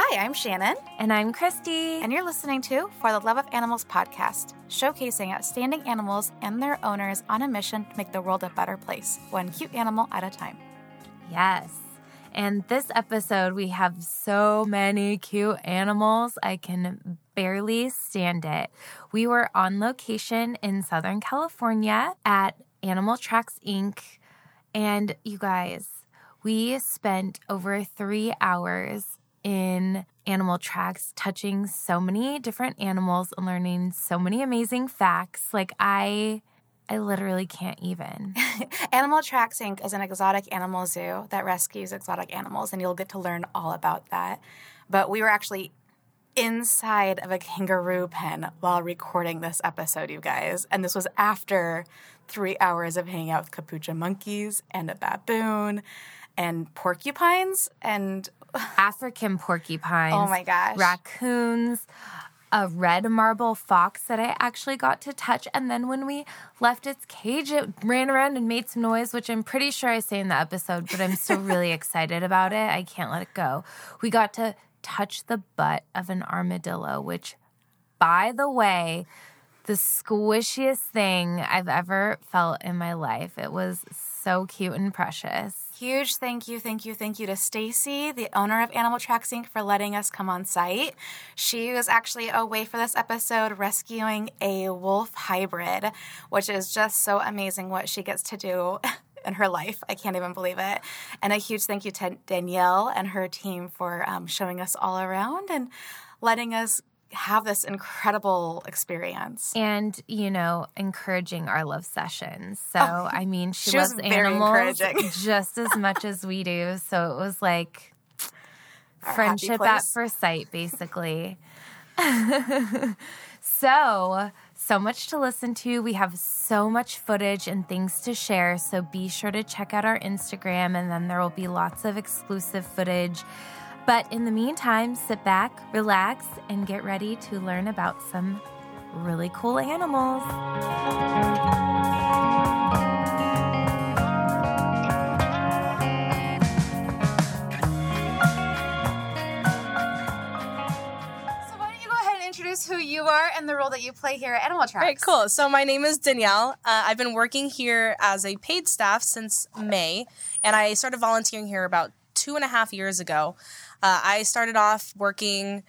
Hi, I'm Shannon. And I'm Christy. And you're listening to For the Love of Animals podcast, showcasing outstanding animals and their owners on a mission to make the world a better place, one cute animal at a time. Yes. And this episode, we have so many cute animals. I can barely stand it. We were on location in Southern California at Animal Tracks Inc. And you guys, we spent over three hours in animal tracks, touching so many different animals and learning so many amazing facts. Like I I literally can't even. Animal Tracks Inc. is an exotic animal zoo that rescues exotic animals, and you'll get to learn all about that. But we were actually inside of a kangaroo pen while recording this episode, you guys. And this was after three hours of hanging out with capuchin monkeys and a baboon and porcupines and African porcupines. Oh my gosh. Raccoons, a red marble fox that I actually got to touch. And then when we left its cage, it ran around and made some noise, which I'm pretty sure I say in the episode, but I'm still really excited about it. I can't let it go. We got to touch the butt of an armadillo, which, by the way, the squishiest thing I've ever felt in my life. It was so cute and precious. Huge thank you, thank you, thank you to Stacy, the owner of Animal Tracks Inc., for letting us come on site. She was actually away for this episode rescuing a wolf hybrid, which is just so amazing what she gets to do. in her life. I can't even believe it. And a huge thank you to Danielle and her team for um, showing us all around and letting us have this incredible experience. And, you know, encouraging our love sessions. So, oh, I mean, she, she loves animals just as much as we do. So it was like our friendship at first sight, basically. so, so much to listen to. We have so much footage and things to share. So be sure to check out our Instagram, and then there will be lots of exclusive footage but in the meantime, sit back, relax, and get ready to learn about some really cool animals. So why don't you go ahead and introduce who you are and the role that you play here at Animal Tracks. Right, cool. So my name is Danielle. Uh, I've been working here as a paid staff since May, and I started volunteering here about two and a half years ago. Uh, I started off working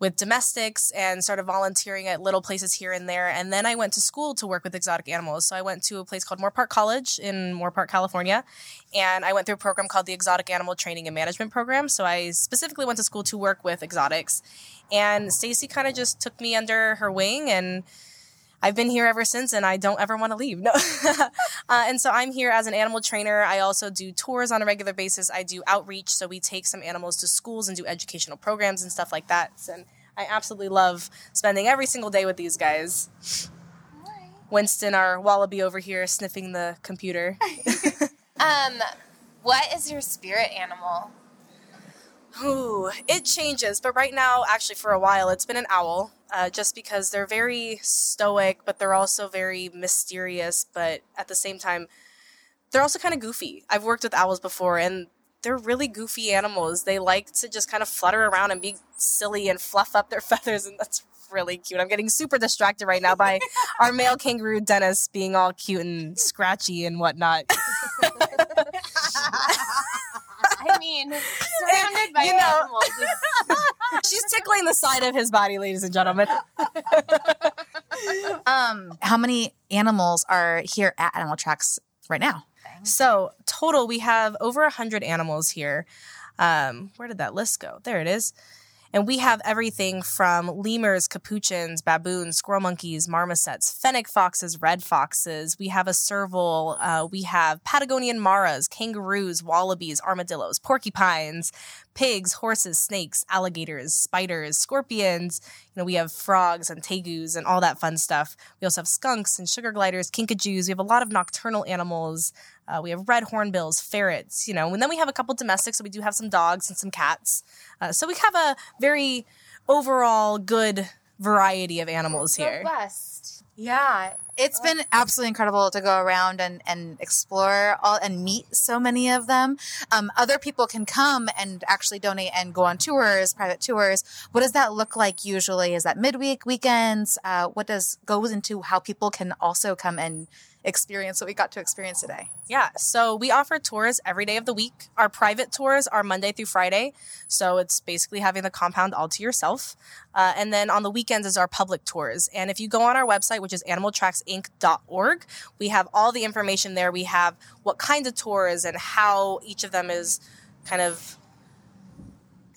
with domestics and started volunteering at little places here and there. And then I went to school to work with exotic animals. So I went to a place called Moorpark College in Moorpark, California. And I went through a program called the Exotic Animal Training and Management Program. So I specifically went to school to work with exotics. And Stacy kind of just took me under her wing and I've been here ever since and I don't ever want to leave. No. uh, and so I'm here as an animal trainer. I also do tours on a regular basis. I do outreach. So we take some animals to schools and do educational programs and stuff like that. And I absolutely love spending every single day with these guys. Winston, our wallaby over here, sniffing the computer. um, what is your spirit animal? Ooh, it changes, but right now, actually, for a while, it's been an owl uh, just because they're very stoic, but they're also very mysterious. But at the same time, they're also kind of goofy. I've worked with owls before, and they're really goofy animals. They like to just kind of flutter around and be silly and fluff up their feathers, and that's really cute. I'm getting super distracted right now by our male kangaroo Dennis being all cute and scratchy and whatnot. surrounded by you know, animals. She's tickling the side of his body, ladies and gentlemen. um, how many animals are here at Animal Tracks right now? So total, we have over a hundred animals here. Um, where did that list go? There it is. And we have everything from lemurs, capuchins, baboons, squirrel monkeys, marmosets, fennec foxes, red foxes. We have a serval. Uh, we have Patagonian maras, kangaroos, wallabies, armadillos, porcupines, pigs, horses, snakes, alligators, spiders, scorpions. You know, we have frogs and tegus and all that fun stuff. We also have skunks and sugar gliders, kinkajous. We have a lot of nocturnal animals. Uh, we have red hornbills, ferrets, you know, and then we have a couple domestics. So we do have some dogs and some cats. Uh, so we have a very overall good variety of animals here. Robust. Yeah. It's been absolutely incredible to go around and, and explore all and meet so many of them. Um, other people can come and actually donate and go on tours, private tours. What does that look like usually? Is that midweek, weekends? Uh, what does goes into how people can also come and experience what we got to experience today? Yeah, so we offer tours every day of the week. Our private tours are Monday through Friday, so it's basically having the compound all to yourself. Uh, and then on the weekends is our public tours. And if you go on our website, which is animaltracksinc.org, we have all the information there. We have what kinds of tours and how each of them is kind of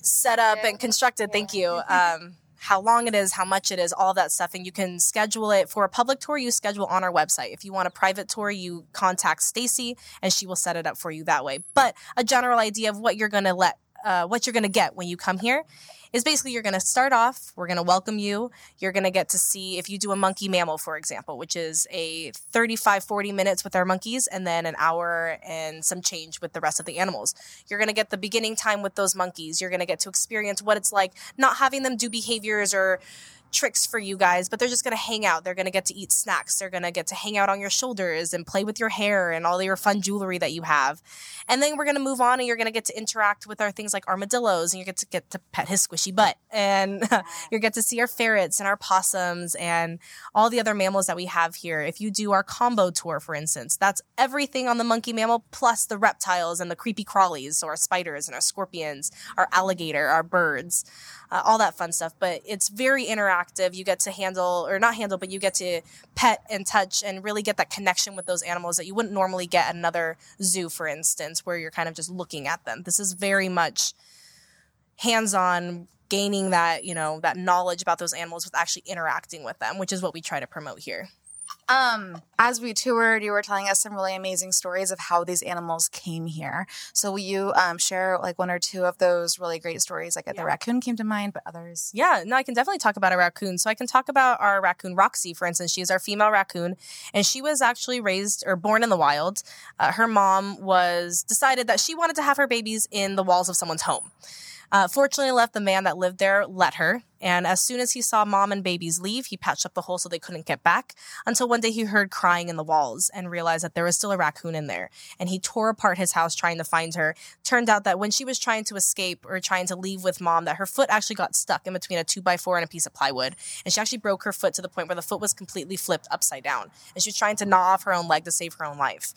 set up and constructed. Thank you. Um, how long it is, how much it is, all that stuff. And you can schedule it for a public tour, you schedule on our website. If you want a private tour, you contact Stacy and she will set it up for you that way. But a general idea of what you're going to let uh, what you're going to get when you come here is basically you're going to start off, we're going to welcome you. You're going to get to see if you do a monkey mammal, for example, which is a 35, 40 minutes with our monkeys and then an hour and some change with the rest of the animals. You're going to get the beginning time with those monkeys. You're going to get to experience what it's like not having them do behaviors or tricks for you guys, but they're just going to hang out. They're going to get to eat snacks. They're going to get to hang out on your shoulders and play with your hair and all your fun jewelry that you have. And then we're going to move on and you're going to get to interact with our things like armadillos and you get to get to pet his squishy butt and you get to see our ferrets and our possums and all the other mammals that we have here. If you do our combo tour, for instance, that's everything on the monkey mammal plus the reptiles and the creepy crawlies. So our spiders and our scorpions, our alligator, our birds uh, all that fun stuff. But it's very interactive. You get to handle, or not handle, but you get to pet and touch and really get that connection with those animals that you wouldn't normally get at another zoo, for instance, where you're kind of just looking at them. This is very much hands on gaining that you know that knowledge about those animals with actually interacting with them which is what we try to promote here um, as we toured, you were telling us some really amazing stories of how these animals came here. So will you um, share like one or two of those really great stories? Like yeah. the raccoon came to mind, but others. Yeah, no, I can definitely talk about a raccoon. So I can talk about our raccoon Roxy, for instance. She is our female raccoon, and she was actually raised or born in the wild. Uh, her mom was decided that she wanted to have her babies in the walls of someone's home. Uh, fortunately, left the man that lived there let her. And as soon as he saw mom and babies leave, he patched up the hole so they couldn't get back. Until one day he heard crying in the walls and realized that there was still a raccoon in there. And he tore apart his house trying to find her. Turned out that when she was trying to escape or trying to leave with mom, that her foot actually got stuck in between a two by four and a piece of plywood. And she actually broke her foot to the point where the foot was completely flipped upside down. And she was trying to gnaw off her own leg to save her own life.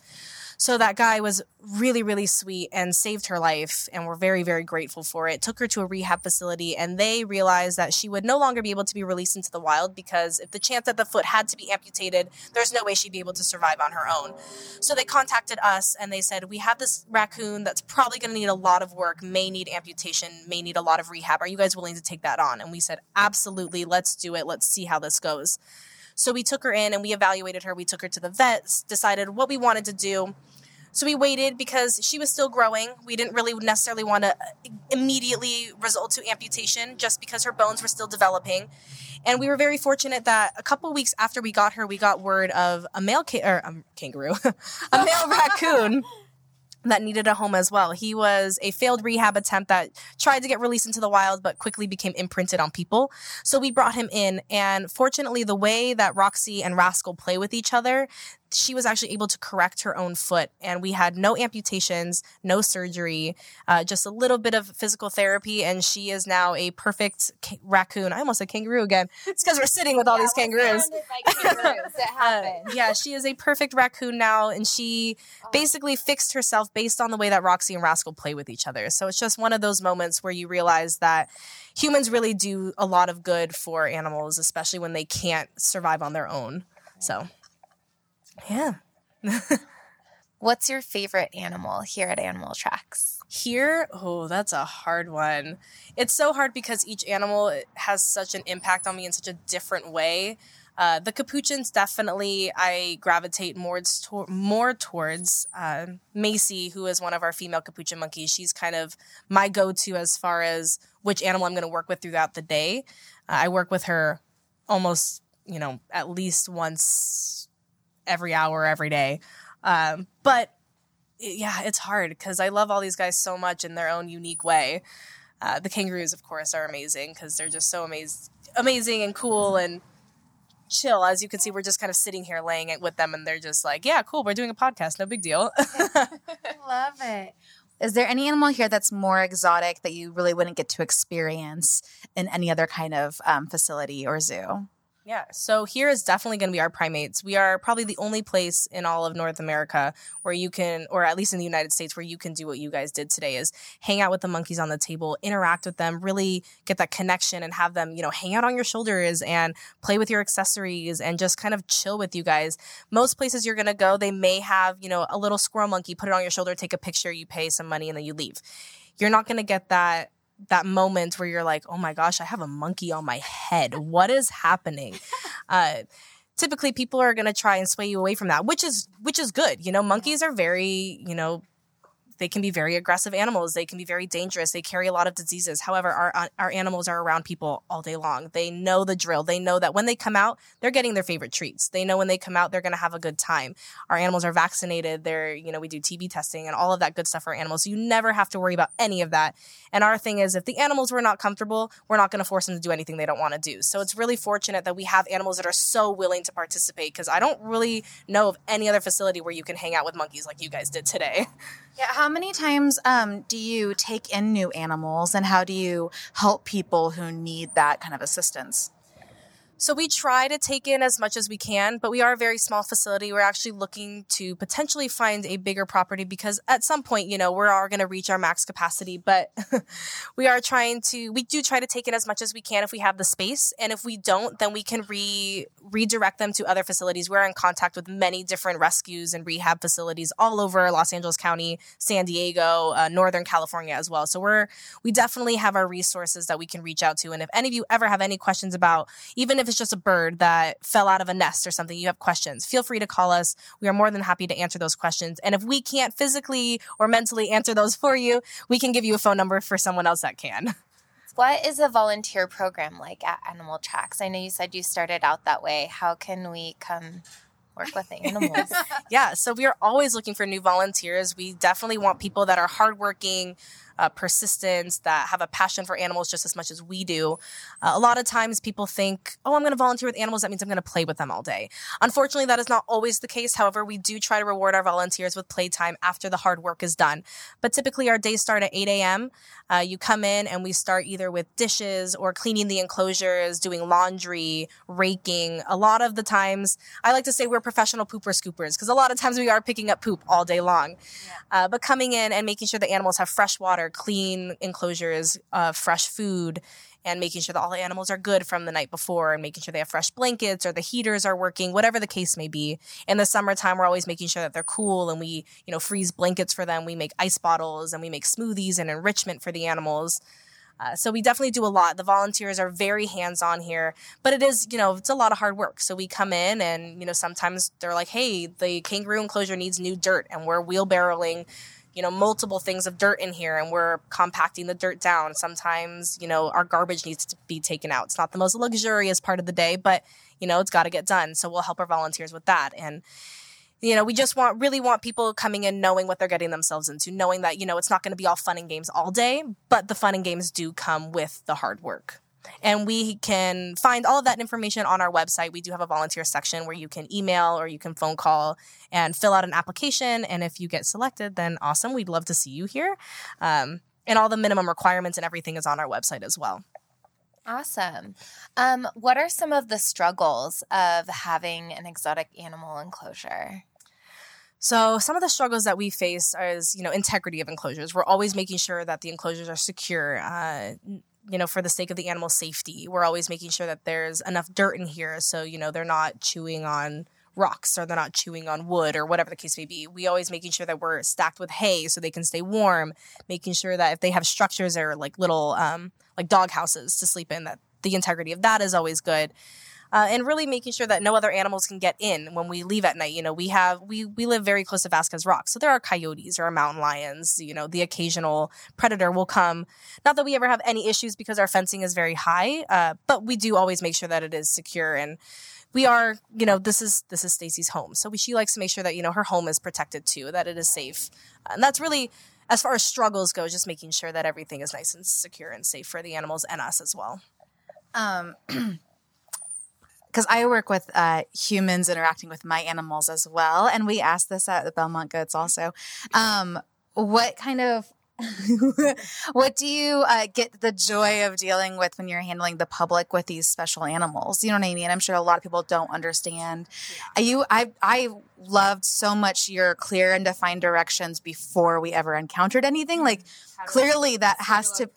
So that guy was really, really sweet and saved her life. And we're very, very grateful for it. Took her to a rehab facility and they realized that she would no longer be able to be released into the wild because if the chance that the foot had to be amputated, there's no way she'd be able to survive on her own. So they contacted us and they said, We have this raccoon that's probably going to need a lot of work, may need amputation, may need a lot of rehab. Are you guys willing to take that on? And we said, Absolutely. Let's do it. Let's see how this goes. So we took her in and we evaluated her. We took her to the vets, decided what we wanted to do. So we waited because she was still growing. We didn't really necessarily want to immediately result to amputation just because her bones were still developing. And we were very fortunate that a couple weeks after we got her, we got word of a male ca- or um, kangaroo, a male raccoon that needed a home as well. He was a failed rehab attempt that tried to get released into the wild, but quickly became imprinted on people. So we brought him in. And fortunately, the way that Roxy and Rascal play with each other, she was actually able to correct her own foot and we had no amputations no surgery uh, just a little bit of physical therapy and she is now a perfect ca- raccoon i almost said kangaroo again it's because we're sitting with all Yeah, these kangaroos like kangaroos. Uh, yeah, she is a perfect raccoon now, and she basically fixed herself based on the way that Roxy and Rascal play with each other. So it's just one of those moments where you realize that humans really do a lot of good for animals, especially when they can't survive on their own. So, yeah. What's your favorite animal here at Animal Tracks? Here, oh, that's a hard one. It's so hard because each animal has such an impact on me in such a different way. Uh, the capuchins definitely I gravitate more to- more towards. Uh, Macy, who is one of our female capuchin monkeys, she's kind of my go-to as far as which animal I'm going to work with throughout the day. Uh, I work with her almost, you know, at least once every hour, every day. Um, but yeah, it's hard because I love all these guys so much in their own unique way. Uh, the kangaroos, of course, are amazing because they're just so amaz- amazing and cool and chill. As you can see, we're just kind of sitting here laying it with them, and they're just like, "Yeah, cool. We're doing a podcast. No big deal." Love it. Is there any animal here that's more exotic that you really wouldn't get to experience in any other kind of um, facility or zoo? Yeah, so here is definitely going to be our primates. We are probably the only place in all of North America where you can, or at least in the United States, where you can do what you guys did today is hang out with the monkeys on the table, interact with them, really get that connection and have them, you know, hang out on your shoulders and play with your accessories and just kind of chill with you guys. Most places you're going to go, they may have, you know, a little squirrel monkey, put it on your shoulder, take a picture, you pay some money, and then you leave. You're not going to get that that moment where you're like, oh my gosh, I have a monkey on my head. What is happening? uh, typically, people are going to try and sway you away from that, which is which is good. You know, monkeys are very you know they can be very aggressive animals. They can be very dangerous. They carry a lot of diseases. However, our uh, our animals are around people all day long. They know the drill. They know that when they come out, they're getting their favorite treats. They know when they come out, they're going to have a good time. Our animals are vaccinated. They're, you know, we do TB testing and all of that good stuff for animals. So you never have to worry about any of that. And our thing is if the animals were not comfortable, we're not going to force them to do anything they don't want to do. So it's really fortunate that we have animals that are so willing to participate because I don't really know of any other facility where you can hang out with monkeys like you guys did today. Yeah, how many times um, do you take in new animals and how do you help people who need that kind of assistance? So we try to take in as much as we can, but we are a very small facility. We're actually looking to potentially find a bigger property because at some point, you know, we are all going to reach our max capacity, but we are trying to, we do try to take in as much as we can if we have the space. And if we don't, then we can re, redirect them to other facilities. We're in contact with many different rescues and rehab facilities all over Los Angeles County, San Diego, uh, Northern California as well. So we're, we definitely have our resources that we can reach out to. And if any of you ever have any questions about, even if it's just a bird that fell out of a nest or something, you have questions, feel free to call us. We are more than happy to answer those questions. And if we can't physically or mentally answer those for you, we can give you a phone number for someone else that can. What is a volunteer program like at Animal Tracks? I know you said you started out that way. How can we come work with the animals? yeah, so we are always looking for new volunteers. We definitely want people that are hardworking, uh, persistence, that have a passion for animals just as much as we do. Uh, a lot of times people think, oh, I'm going to volunteer with animals. That means I'm going to play with them all day. Unfortunately, that is not always the case. However, we do try to reward our volunteers with playtime after the hard work is done. But typically, our days start at 8 a.m. Uh, you come in and we start either with dishes or cleaning the enclosures, doing laundry, raking. A lot of the times, I like to say we're professional pooper scoopers because a lot of times we are picking up poop all day long. Yeah. Uh, but coming in and making sure the animals have fresh water, clean enclosures, uh, fresh food, and making sure that all the animals are good from the night before and making sure they have fresh blankets or the heaters are working, whatever the case may be. In the summertime, we're always making sure that they're cool and we, you know, freeze blankets for them. We make ice bottles and we make smoothies and enrichment for the animals. Uh, so we definitely do a lot. The volunteers are very hands on here, but it is, you know, it's a lot of hard work. So we come in and, you know, sometimes they're like, hey, the kangaroo enclosure needs new dirt and we're wheelbarrowing you know, multiple things of dirt in here and we're compacting the dirt down. Sometimes, you know, our garbage needs to be taken out. It's not the most luxurious part of the day, but, you know, it's got to get done. So we'll help our volunteers with that. And, you know, we just want, really want people coming in knowing what they're getting themselves into, knowing that, you know, it's not going to be all fun and games all day, but the fun and games do come with the hard work. And we can find all of that information on our website. We do have a volunteer section where you can email or you can phone call and fill out an application. And if you get selected, then awesome. We'd love to see you here. Um, and all the minimum requirements and everything is on our website as well. Awesome. Um, what are some of the struggles of having an exotic animal enclosure? So some of the struggles that we face is, you know, integrity of enclosures. We're always making sure that the enclosures are secure. Uh, you know, for the sake of the animal safety, we're always making sure that there's enough dirt in here so, you know, they're not chewing on rocks or they're not chewing on wood or whatever the case may be. We always making sure that we're stacked with hay so they can stay warm, making sure that if they have structures or like little um like dog houses to sleep in that the integrity of that is always good uh, and really making sure that no other animals can get in when we leave at night. You know, we have we we live very close to Vasquez Rock, so there are coyotes or mountain lions. You know, the occasional predator will come. Not that we ever have any issues because our fencing is very high, uh, but we do always make sure that it is secure and we are, you know, this is this is Stacy's home, so we, she likes to make sure that you know her home is protected too, that it is safe, and that's really as far as struggles go, just making sure that everything is nice and secure and safe for the animals and us as well. Um, because I work with uh, humans interacting with my animals as well, and we asked this at the Belmont Goats also. Um, what kind of what do you uh, get the joy of dealing with when you're handling the public with these special animals? You know what I mean? I'm sure a lot of people don't understand. Yeah. You, I, I loved so much your clear and defined directions before we ever encountered anything. Like clearly that has to,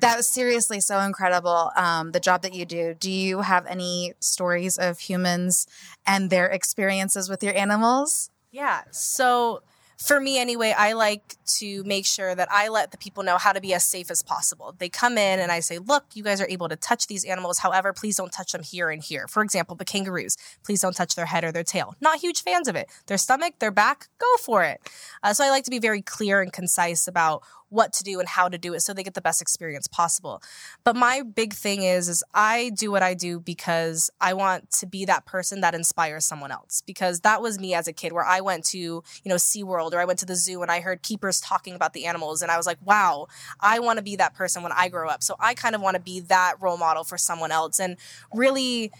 that was seriously so incredible. Um, the job that you do. Do you have any stories of humans and their experiences with your animals? Yeah. So for me anyway, I like to make sure that I let the people know how to be as safe as possible. They come in and I say, look, you guys are able to touch these animals. However, please don't touch them here and here. For example, the kangaroos, please don't touch their head or their tail. Not huge fans of it. Their stomach, their back, go for it. Uh, so I like to be very clear and concise about what to do and how to do it so they get the best experience possible. But my big thing is is I do what I do because I want to be that person that inspires someone else because that was me as a kid where I went to, you know, SeaWorld or I went to the zoo and I heard keepers talking about the animals and I was like, "Wow, I want to be that person when I grow up." So I kind of want to be that role model for someone else and really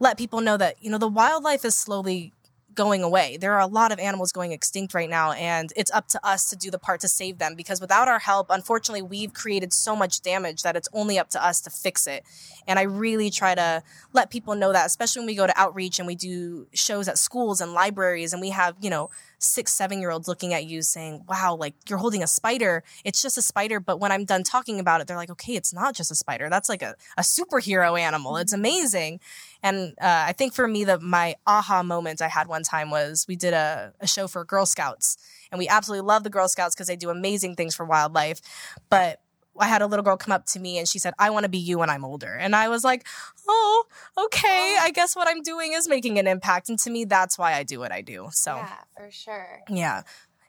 let people know that, you know, the wildlife is slowly going away. There are a lot of animals going extinct right now, and it's up to us to do the part to save them because without our help, unfortunately, we've created so much damage that it's only up to us to fix it. And I really try to let people know that, especially when we go to outreach and we do shows at schools and libraries, and we have, you know, six, seven year olds looking at you saying, wow, like you're holding a spider. It's just a spider. But when I'm done talking about it, they're like, okay, it's not just a spider. That's like a, a superhero animal. It's mm-hmm. amazing. And uh, I think for me, the my aha moment I had one time was we did a, a show for Girl Scouts. And we absolutely love the Girl Scouts because they do amazing things for wildlife. But I had a little girl come up to me and she said, I want to be you when I'm older. And I was like, oh, okay. I guess what I'm doing is making an impact. And to me, that's why I do what I do. So, yeah, for sure. Yeah.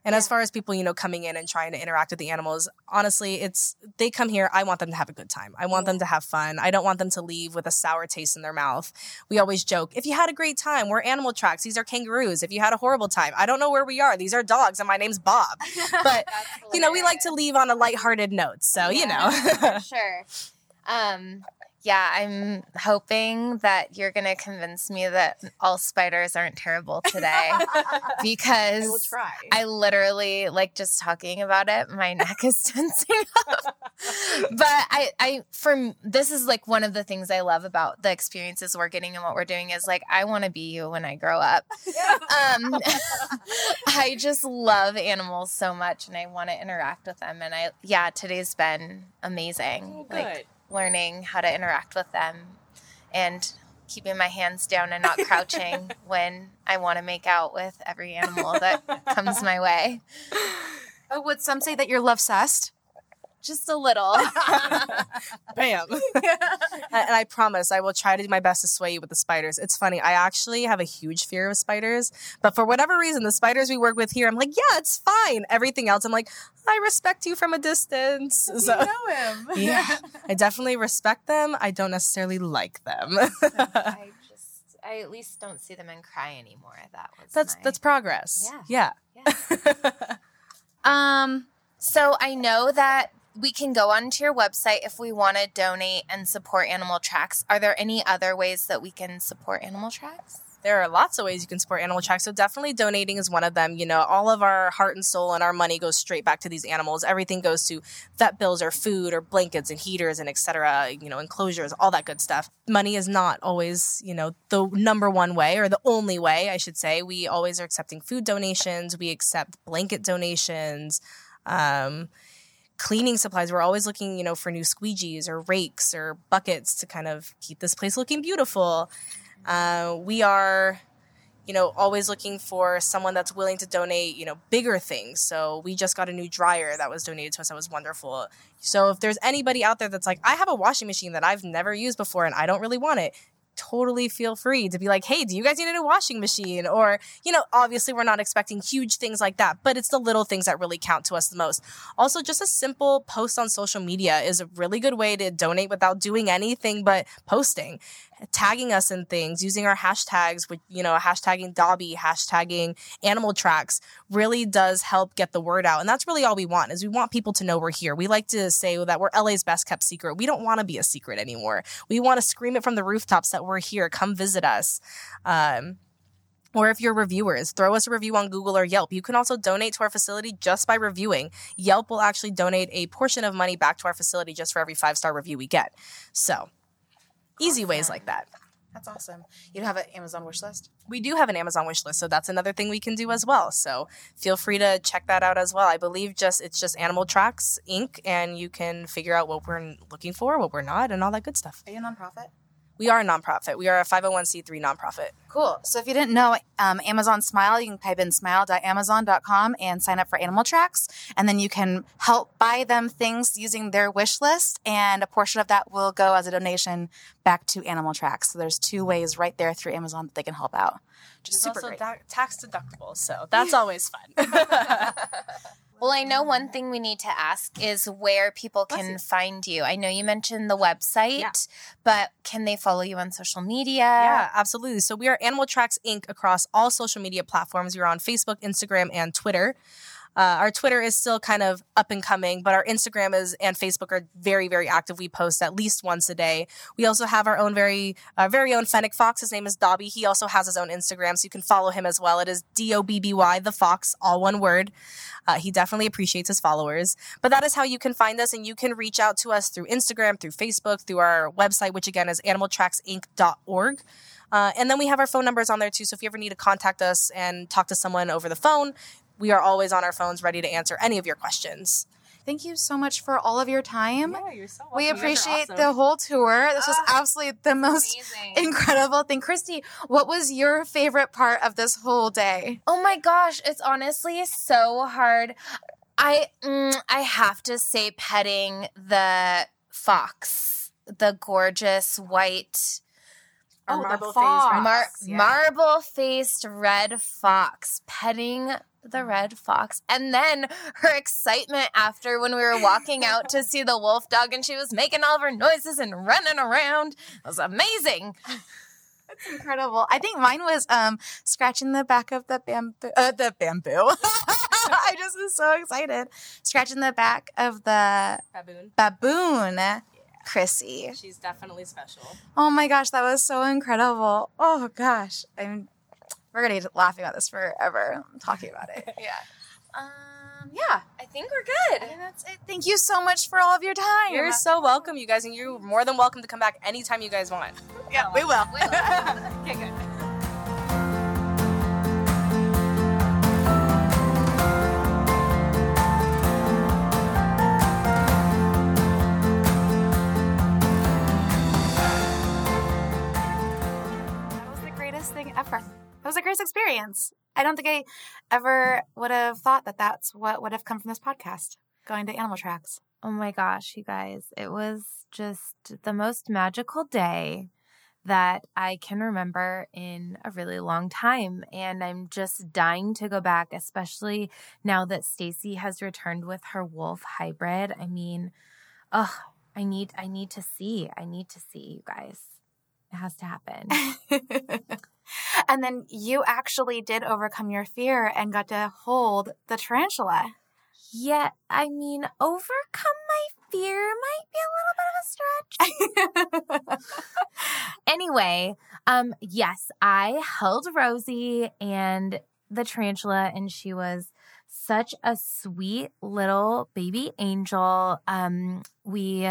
And yeah. as far as people, you know, coming in and trying to interact with the animals, honestly, it's they come here. I want them to have a good time. I want yeah. them to have fun. I don't want them to leave with a sour taste in their mouth. We always joke, if you had a great time, we're animal tracks. These are kangaroos. If you had a horrible time, I don't know where we are. These are dogs, and my name's Bob. But you know, we like to leave on a lighthearted note. So yeah, you know, sure. Um, yeah, I'm hoping that you're going to convince me that all spiders aren't terrible today because I, I, literally like just talking about it, my neck is tensing up. but I, I, for this is like one of the things I love about the experiences we're getting and what we're doing is like, I want to be you when I grow up. um, I just love animals so much and I want to interact with them. And I, yeah, today's been amazing. Oh, like, learning how to interact with them and keeping my hands down and not crouching when I want to make out with every animal that comes my way. Oh, would some say that you're love cessed? Just a little. Bam. and I promise I will try to do my best to sway you with the spiders. It's funny. I actually have a huge fear of spiders, but for whatever reason, the spiders we work with here, I'm like, yeah, it's fine. Everything else, I'm like, I respect you from a distance. You so, know him. yeah. I definitely respect them. I don't necessarily like them. I just I at least don't see them and cry anymore. That was That's my... that's progress. Yeah. Yeah. yeah. um so I know that we can go onto your website if we want to donate and support Animal Tracks. Are there any other ways that we can support Animal Tracks? There are lots of ways you can support Animal Tracks. So definitely donating is one of them. You know, all of our heart and soul and our money goes straight back to these animals. Everything goes to vet bills or food or blankets and heaters and etc. You know, enclosures, all that good stuff. Money is not always, you know, the number one way or the only way, I should say. We always are accepting food donations. We accept blanket donations. Um, cleaning supplies. We're always looking you know for new squeegees or rakes or buckets to kind of keep this place looking beautiful. Uh, we are you know always looking for someone that's willing to donate you know bigger things. So we just got a new dryer that was donated to us that was wonderful. So if there's anybody out there that's like i have a washing machine that i've never used before and i don't really want it totally feel free to be like, hey, do you guys need a new washing machine? Or, you know, obviously we're not expecting huge things like that, but it's the little things that really count to us the most. Also, just a simple post on social media is a really good way to donate without doing anything but posting. Tagging us in things, using our hashtags, with you know, hashtagging Dobby, hashtagging Animal Tracks, really does help get the word out. And that's really all we want is we want people to know we're here. We like to say that we're LA's best kept secret. We don't want to be a secret anymore. We want to scream it from the rooftops that we're here. Come visit us. Um, or if you're reviewers, throw us a review on Google or Yelp. You can also donate to our facility just by reviewing. Yelp will actually donate a portion of money back to our facility just for every five star review we get. So, easy awesome. ways like that. That's awesome. You don't have an Amazon wish list? We do have an Amazon wish list, so that's another thing we can do as well. So feel free to check that out as well. I believe just it's just Animal Tracks Inc. and you can figure out what we're looking for, what we're not, and all that good stuff. Are you a nonprofit? We are a nonprofit. We are a 501c3 nonprofit. Cool. So if you didn't know, um, Amazon Smile, you can type in smile.amazon.com and sign up for Animal Tracks. And then you can help buy them things using their wish list. And a portion of that will go as a donation back to Animal Tracks. So there's two ways right there through Amazon that they can help out. Just super also great. Da- tax deductible. So that's always fun. Well, I know one thing we need to ask is where people can find you. I know you mentioned the website, yeah. but can they follow you on social media? Yeah, absolutely. So we are Animal Tracks Inc. across all social media platforms. We're on Facebook, Instagram, and Twitter. Uh, our Twitter is still kind of up and coming, but our Instagram is and Facebook are very, very active. We post at least once a day. We also have our own very, uh, very own Fennec Fox. His name is Dobby. He also has his own Instagram, so you can follow him as well. It is D O B B Y, the Fox, all one word. Uh, he definitely appreciates his followers. But that is how you can find us, and you can reach out to us through Instagram, through Facebook, through our website, which again is animaltracksinc.org. Uh, and then we have our phone numbers on there too. So if you ever need to contact us and talk to someone over the phone, we are always on our phones ready to answer any of your questions. Thank you so much for all of your time. Yeah, you're so welcome. We appreciate awesome. the whole tour. This was ah, absolutely the most amazing. incredible thing. Christy, what was your favorite part of this whole day? Oh my gosh, it's honestly so hard. I mm, I have to say petting the fox, the gorgeous white oh, marble faced Mar- yeah. marble faced red fox petting the red fox. And then her excitement after when we were walking out to see the wolf dog and she was making all of her noises and running around. It was amazing. That's incredible. I think mine was um scratching the back of the bamboo uh, the bamboo. I just was so excited. Scratching the back of the baboon. Baboon. Yeah. Chrissy. She's definitely special. Oh my gosh, that was so incredible. Oh gosh. I'm we're gonna be laughing about this forever. talking about it. yeah. Um, yeah, I think we're good. And that's it. Thank you so much for all of your time. You're so welcome, you guys, and you're more than welcome to come back anytime you guys want. Yeah, we will. We will. okay, good. thing ever it was a great experience. I don't think I ever would have thought that that's what would have come from this podcast, going to Animal Tracks. Oh my gosh, you guys. It was just the most magical day that I can remember in a really long time. And I'm just dying to go back, especially now that Stacy has returned with her wolf hybrid. I mean, oh, I need I need to see. I need to see you guys. It has to happen. and then you actually did overcome your fear and got to hold the tarantula. Yeah, I mean, overcome my fear might be a little bit of a stretch. anyway, um, yes, I held Rosie and the tarantula, and she was such a sweet little baby angel. Um, we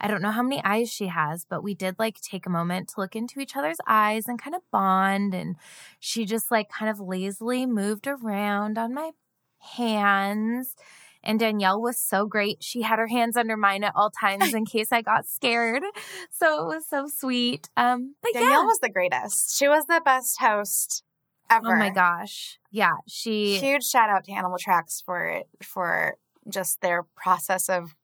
I don't know how many eyes she has, but we did like take a moment to look into each other's eyes and kind of bond. And she just like kind of lazily moved around on my hands. And Danielle was so great. She had her hands under mine at all times in case I got scared. So it was so sweet. Um, but Danielle yeah. was the greatest. She was the best host ever. Oh my gosh. Yeah. She huge shout out to Animal Tracks for for just their process of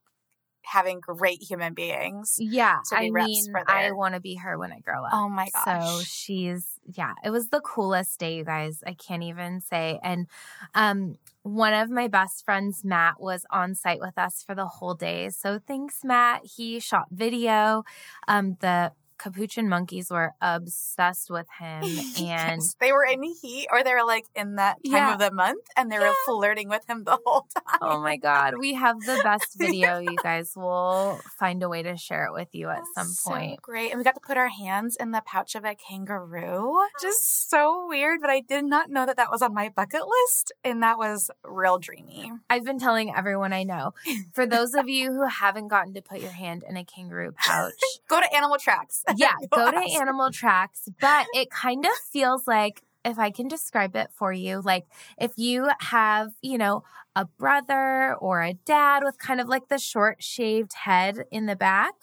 having great human beings. Yeah. I mean, I want to be her when I grow up. Oh my gosh. So she's, yeah, it was the coolest day, you guys. I can't even say. And, um, one of my best friends, Matt, was on site with us for the whole day. So thanks, Matt. He shot video. Um, the capuchin monkeys were obsessed with him and yes, they were in heat or they were like in that time Yeah. of the month and they were flirting with him the whole time. oh my god we have the best video you guys will find a way to share it with you at some So point great. And we got to put our hands in the pouch of a kangaroo. Just so weird, but I did not know that that was on my bucket list. And that was real dreamy. I've been telling everyone I know. For those of you who haven't gotten to put your hand in a kangaroo pouch, Go to Animal Tracks. Yeah, go to. Animal Tracks. But it kind of feels like, if I can describe it for you, like if you have, you know, a brother or a dad with kind of like the short shaved head in the back,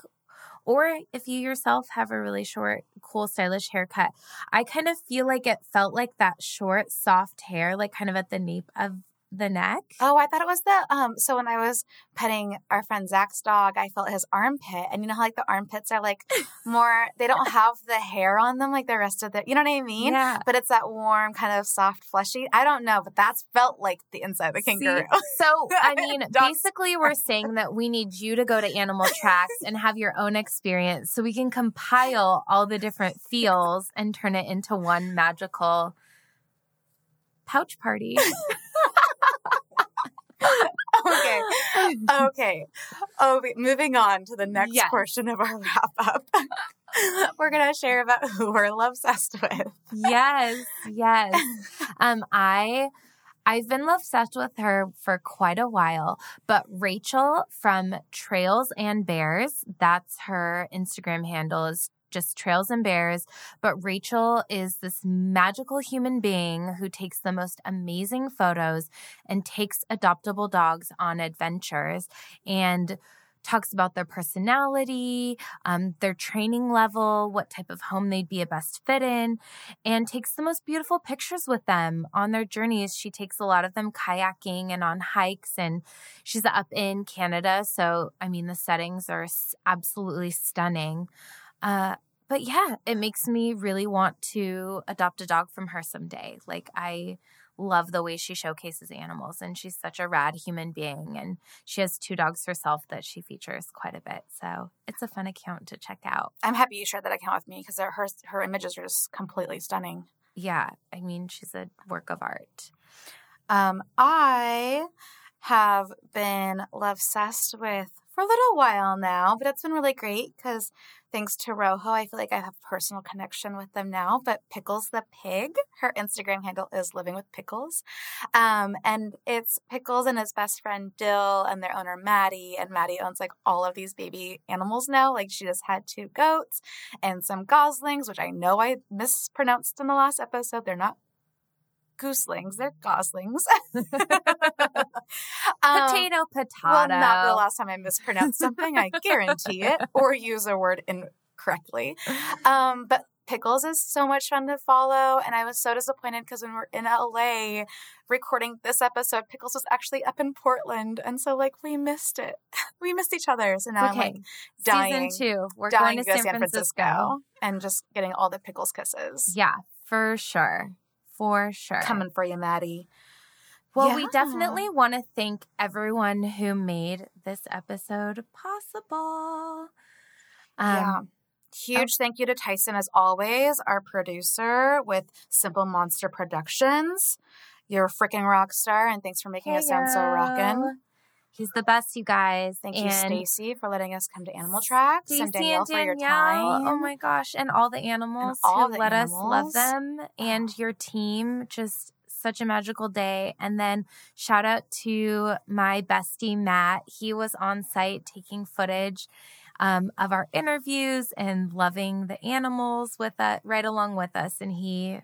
or if you yourself have a really short, cool, stylish haircut, I kind of feel like it felt like that short, soft hair, like kind of at the nape of the neck. Oh, I thought it was the um. So when I was petting our friend Zach's dog, I felt his armpit, and you know how like the armpits are like more. They don't have the hair on them like the rest of the. You know what I mean? Yeah. But it's that warm, kind of soft, fleshy. I don't know, but that's felt like the inside of the See, kangaroo. so, I mean, basically, we're saying that we need you to go to Animal Tracks and have your own experience so we can compile all the different feels and turn it into one magical pouch party. okay. Okay. Okay. Moving on to the next Yes. portion of our wrap up. We're gonna share about who we're love obsessed with. yes, yes. Um, I I've been love obsessed with her for quite a while, but Rachel from Trails and Bears, that's her Instagram handle is just Trails and Bears. But Rachel is this magical human being who takes the most amazing photos and takes adoptable dogs on adventures and talks about their personality, um, their training level, what type of home they'd be a best fit in, and takes the most beautiful pictures with them on their journeys. She takes a lot of them kayaking and on hikes, and she's up in Canada. So, I mean, the settings are absolutely stunning. Uh, but yeah, it makes me really want to adopt a dog from her someday. Like, I love the way she showcases animals, and she's such a rad human being. And she has two dogs herself that she features quite a bit. So, it's a fun account to check out. I'm happy you shared that account with me because her her images are just completely stunning. Yeah, I mean, she's a work of art. Um, I have been love obsessed with for a little while now, but it's been really great because thanks to Rojo, I feel like I have a personal connection with them now. But Pickles the pig, her Instagram handle is Living with Pickles, um, and it's Pickles and his best friend Dill and their owner Maddie, and Maddie owns like all of these baby animals now. Like she just had two goats and some goslings, which I know I mispronounced in the last episode. They're not gooselings, they're goslings. Um, Potato, potato. well, not the last time I mispronounced something, I guarantee it, or use a word incorrectly. Um, but Pickles is so much fun to follow, and I was so disappointed because when we're in LA recording this episode, Pickles was actually up in Portland, and so like we missed it. We missed each other, so now I'm like dying, Season two. We're dying going to San, Francisco. and just getting all the Pickles kisses. Yeah, for sure. For sure. Coming for you, Maddie. Well, we definitely want to thank everyone who made this episode possible. yeah. Um, Huge thank you to Tyson, as always, our producer with Simple Monster Productions. You're a freaking rock star, and thanks for making us sound so rockin'. He's the best, you guys. Thank you, Stacy, for letting us come to Animal Tracks, and Stacy Danielle, for your time. Oh my gosh. And all the animals all who the let us love them and your team. Just such a magical day. And then shout out to my bestie, Matt. He was on site taking footage um, of our interviews and loving the animals with us, right along with us. And he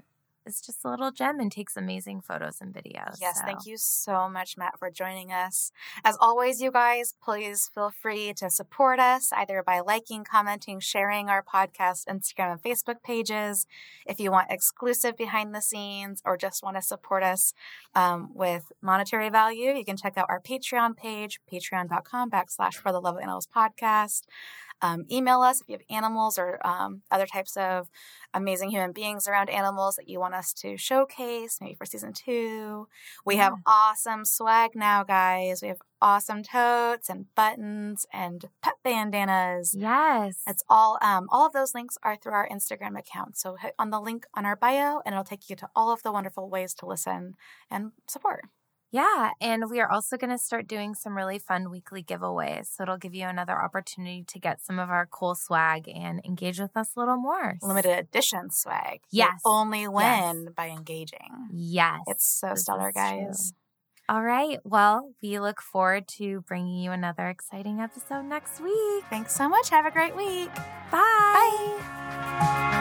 is just a little gem and takes amazing photos and videos. Yes, So, thank you so much, Matt, for joining us. As always, you guys, please feel free to support us either by liking, commenting, sharing our podcast, Instagram, and Facebook pages. If you want exclusive behind the scenes or just want to support us um, with monetary value, you can check out our Patreon page, patreon.com backslash for the love of animals podcast. Um, email us if you have animals or um, other types of amazing human beings around animals that you want us to showcase, maybe for season two. We yeah. have awesome swag now, guys. We have awesome totes and buttons and pet bandanas. Yes. It's all um all of those links are through our Instagram account. So hit on the link on our bio and it'll take you to all of the wonderful ways to listen and support. Yeah, and we are also going to start doing some really fun weekly giveaways. So it'll give you another opportunity to get some of our cool swag and engage with us a little more. Limited edition swag. Yes. You only win yes. by engaging. Yes. It's so this stellar, guys. True. All right. Well, we look forward to bringing you another exciting episode next week. Thanks so much. Have a great week. Bye. Bye.